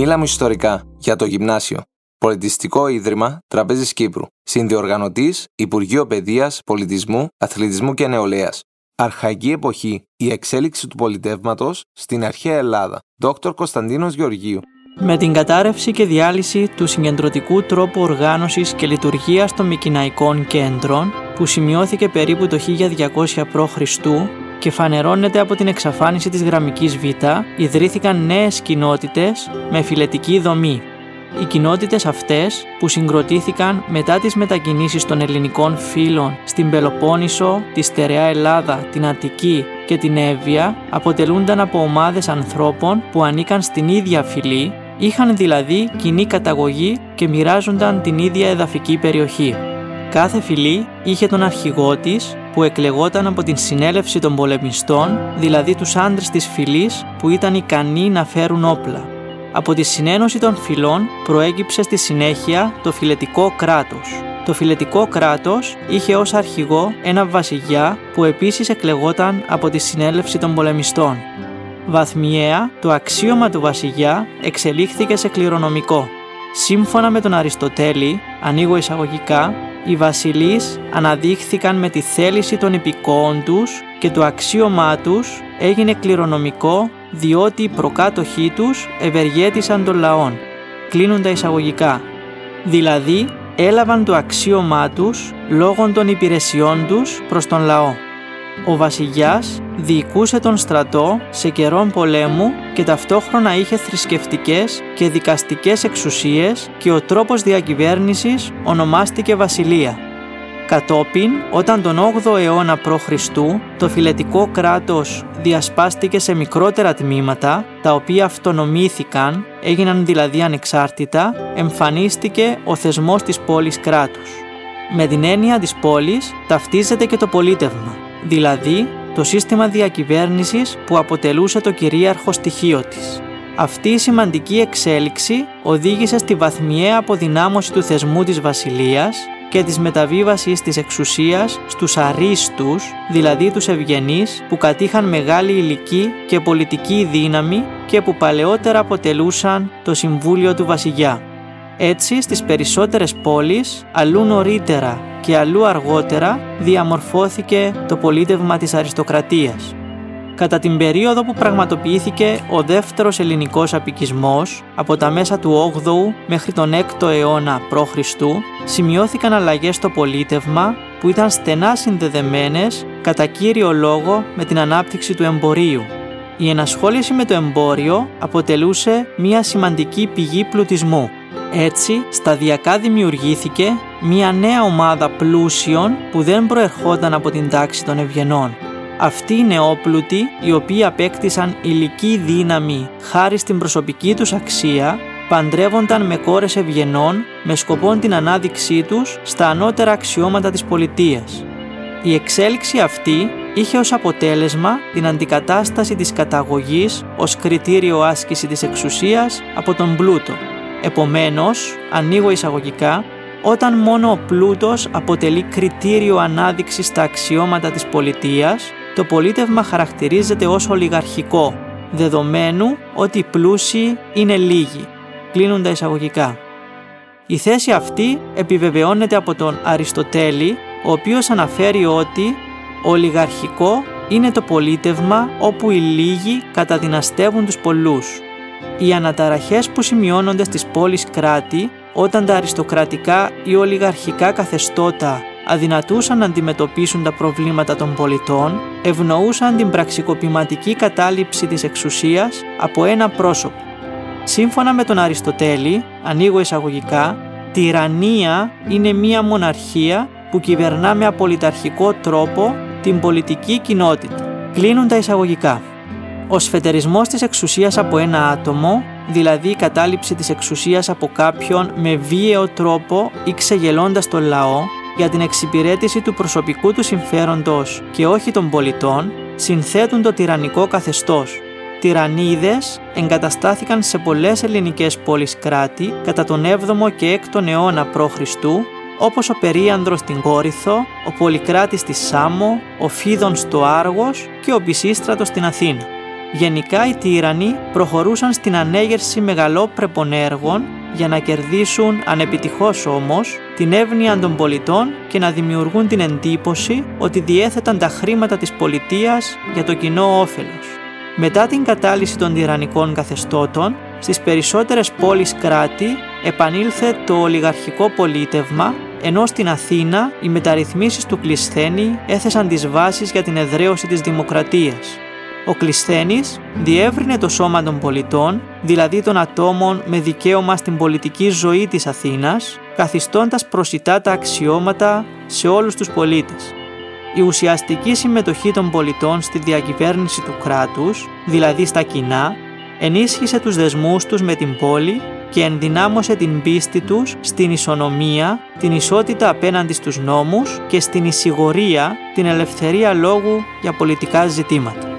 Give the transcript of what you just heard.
Μίλα μου ιστορικά για το γυμνάσιο. Πολιτιστικό Ίδρυμα Τραπέζης Κύπρου. Συνδιοργανωτής Υπουργείο Παιδείας, Πολιτισμού, Αθλητισμού και Νεολαίας. Αρχαϊκή εποχή. Η εξέλιξη του πολιτεύματος στην αρχαία Ελλάδα. Δόκτωρ Κωνσταντίνος Γεωργίου. Με την κατάρρευση και διάλυση του συγκεντρωτικού τρόπου οργάνωσης και λειτουργίας των Μικυναϊκών κέντρων, που σημειώθηκε περίπου το 1200 π.Χ., και φανερώνεται από την εξαφάνιση της γραμμικής Β, ιδρύθηκαν νέες κοινότητες με φιλετική δομή. Οι κοινότητες αυτές που συγκροτήθηκαν μετά τις μετακινήσεις των ελληνικών φύλων στην Πελοπόννησο, τη Στερεά Ελλάδα, την Αττική και την Εύβοια αποτελούνταν από ομάδες ανθρώπων που ανήκαν στην ίδια φυλή, είχαν δηλαδή κοινή καταγωγή και μοιράζονταν την ίδια εδαφική περιοχή. Κάθε φυλή είχε τον αρχηγό της που εκλεγόταν από την συνέλευση των πολεμιστών, δηλαδή τους άντρες της φυλής που ήταν ικανοί να φέρουν όπλα. Από τη συνένωση των φυλών προέκυψε στη συνέχεια το φιλετικό κράτος. Το φιλετικό κράτος είχε ως αρχηγό ένα βασιλιά που επίσης εκλεγόταν από τη συνέλευση των πολεμιστών. Βαθμιαία, το αξίωμα του βασιλιά εξελίχθηκε σε κληρονομικό. Σύμφωνα με τον Αριστοτέλη, ανοίγω εισαγωγικά, οι βασιλείς αναδείχθηκαν με τη θέληση των υπηκόων τους και το αξίωμά τους έγινε κληρονομικό διότι οι προκάτοχοί τους ευεργέτησαν των λαών. Κλείνουν τα εισαγωγικά. Δηλαδή, έλαβαν το αξίωμά τους λόγω των υπηρεσιών τους προς τον λαό. Ο βασιλιάς διοικούσε τον στρατό σε καιρόν πολέμου και ταυτόχρονα είχε θρησκευτικές και δικαστικές εξουσίες και ο τρόπος διακυβέρνησης ονομάστηκε βασιλεία. Κατόπιν, όταν τον 8ο αιώνα π.Χ. το φιλετικό κράτος διασπάστηκε σε μικρότερα τμήματα, τα οποία αυτονομήθηκαν, έγιναν δηλαδή ανεξάρτητα, εμφανίστηκε ο θεσμός της πόλης κράτους. Με την έννοια της πόλης ταυτίζεται και το πολίτευμα, δηλαδή το σύστημα διακυβέρνησης που αποτελούσε το κυρίαρχο στοιχείο της. Αυτή η σημαντική εξέλιξη οδήγησε στη βαθμιαία αποδυνάμωση του θεσμού της βασιλείας και της μεταβίβασης της εξουσίας στους αρίστους, δηλαδή τους ευγενείς που κατήχαν μεγάλη ηλική και πολιτική δύναμη και που παλαιότερα αποτελούσαν το Συμβούλιο του Βασιλιά. Έτσι, στις περισσότερες πόλεις, αλλού νωρίτερα και αλλού αργότερα, διαμορφώθηκε το πολίτευμα της αριστοκρατίας. Κατά την περίοδο που πραγματοποιήθηκε ο δεύτερος ελληνικός απικισμός, από τα μέσα του 8ου μέχρι τον 6ο αιώνα π.Χ., σημειώθηκαν αλλαγές στο πολίτευμα που ήταν στενά συνδεδεμένες κατά κύριο λόγο με την ανάπτυξη του εμπορίου. Η ενασχόληση με το εμπόριο αποτελούσε μια σημαντική πηγή πλουτισμού έτσι, σταδιακά δημιουργήθηκε μια νέα ομάδα πλούσιων που δεν προερχόταν από την τάξη των ευγενών. Αυτοί οι νεόπλουτοι, οι οποίοι απέκτησαν ηλική δύναμη χάρη στην προσωπική τους αξία, παντρεύονταν με κόρες ευγενών με σκοπό την ανάδειξή τους στα ανώτερα αξιώματα της πολιτείας. Η εξέλιξη αυτή είχε ως αποτέλεσμα την αντικατάσταση της καταγωγής ως κριτήριο άσκηση της εξουσίας από τον πλούτο. Επομένως, ανοίγω εισαγωγικά, όταν μόνο ο πλούτος αποτελεί κριτήριο ανάδειξης στα αξιώματα της πολιτείας, το πολίτευμα χαρακτηρίζεται ως ολιγαρχικό, δεδομένου ότι οι πλούσιοι είναι λίγοι. Κλείνουν τα εισαγωγικά. Η θέση αυτή επιβεβαιώνεται από τον Αριστοτέλη, ο οποίος αναφέρει ότι ολιγαρχικό είναι το πολίτευμα όπου οι λίγοι καταδυναστεύουν τους πολλούς οι αναταραχές που σημειώνονται στις πόλεις κράτη όταν τα αριστοκρατικά ή ολιγαρχικά καθεστώτα αδυνατούσαν να αντιμετωπίσουν τα προβλήματα των πολιτών, ευνοούσαν την πραξικοπηματική κατάληψη της εξουσίας από ένα πρόσωπο. Σύμφωνα με τον Αριστοτέλη, ανοίγω εισαγωγικά, τυραννία είναι μία μοναρχία που κυβερνά με απολυταρχικό τρόπο την πολιτική κοινότητα. Κλείνουν τα εισαγωγικά. Ο σφετερισμός της εξουσίας από ένα άτομο, δηλαδή η κατάληψη της εξουσίας από κάποιον με βίαιο τρόπο ή ξεγελώντας τον λαό, για την εξυπηρέτηση του προσωπικού του συμφέροντος και όχι των πολιτών, συνθέτουν το τυραννικό καθεστώς. Τυραννίδες εγκαταστάθηκαν σε πολλές ελληνικές πόλεις κράτη κατά τον 7ο και 6ο αιώνα π.Χ., όπως ο Περίανδρος στην Κόρυθο, ο Πολυκράτης στη Σάμο, ο Φίδων στο Άργος και ο Πισίστρατος στην Αθήνα. Γενικά οι τύρανοι προχωρούσαν στην ανέγερση μεγαλόπρεπων έργων για να κερδίσουν ανεπιτυχώς όμως την εύνοια των πολιτών και να δημιουργούν την εντύπωση ότι διέθεταν τα χρήματα της πολιτείας για το κοινό όφελος. Μετά την κατάλυση των τυραννικών καθεστώτων, στις περισσότερες πόλεις κράτη επανήλθε το ολιγαρχικό πολίτευμα, ενώ στην Αθήνα οι μεταρρυθμίσεις του Κλισθένη έθεσαν τις βάσεις για την εδραίωση της δημοκρατίας. Ο Κλισθένης διεύρυνε το σώμα των πολιτών, δηλαδή των ατόμων με δικαίωμα στην πολιτική ζωή της Αθήνας, καθιστώντας προσιτά τα αξιώματα σε όλους τους πολίτες. Η ουσιαστική συμμετοχή των πολιτών στη διακυβέρνηση του κράτους, δηλαδή στα κοινά, ενίσχυσε τους δεσμούς τους με την πόλη και ενδυνάμωσε την πίστη τους στην ισονομία, την ισότητα απέναντι στους νόμους και στην εισηγορία, την ελευθερία λόγου για πολιτικά ζητήματα.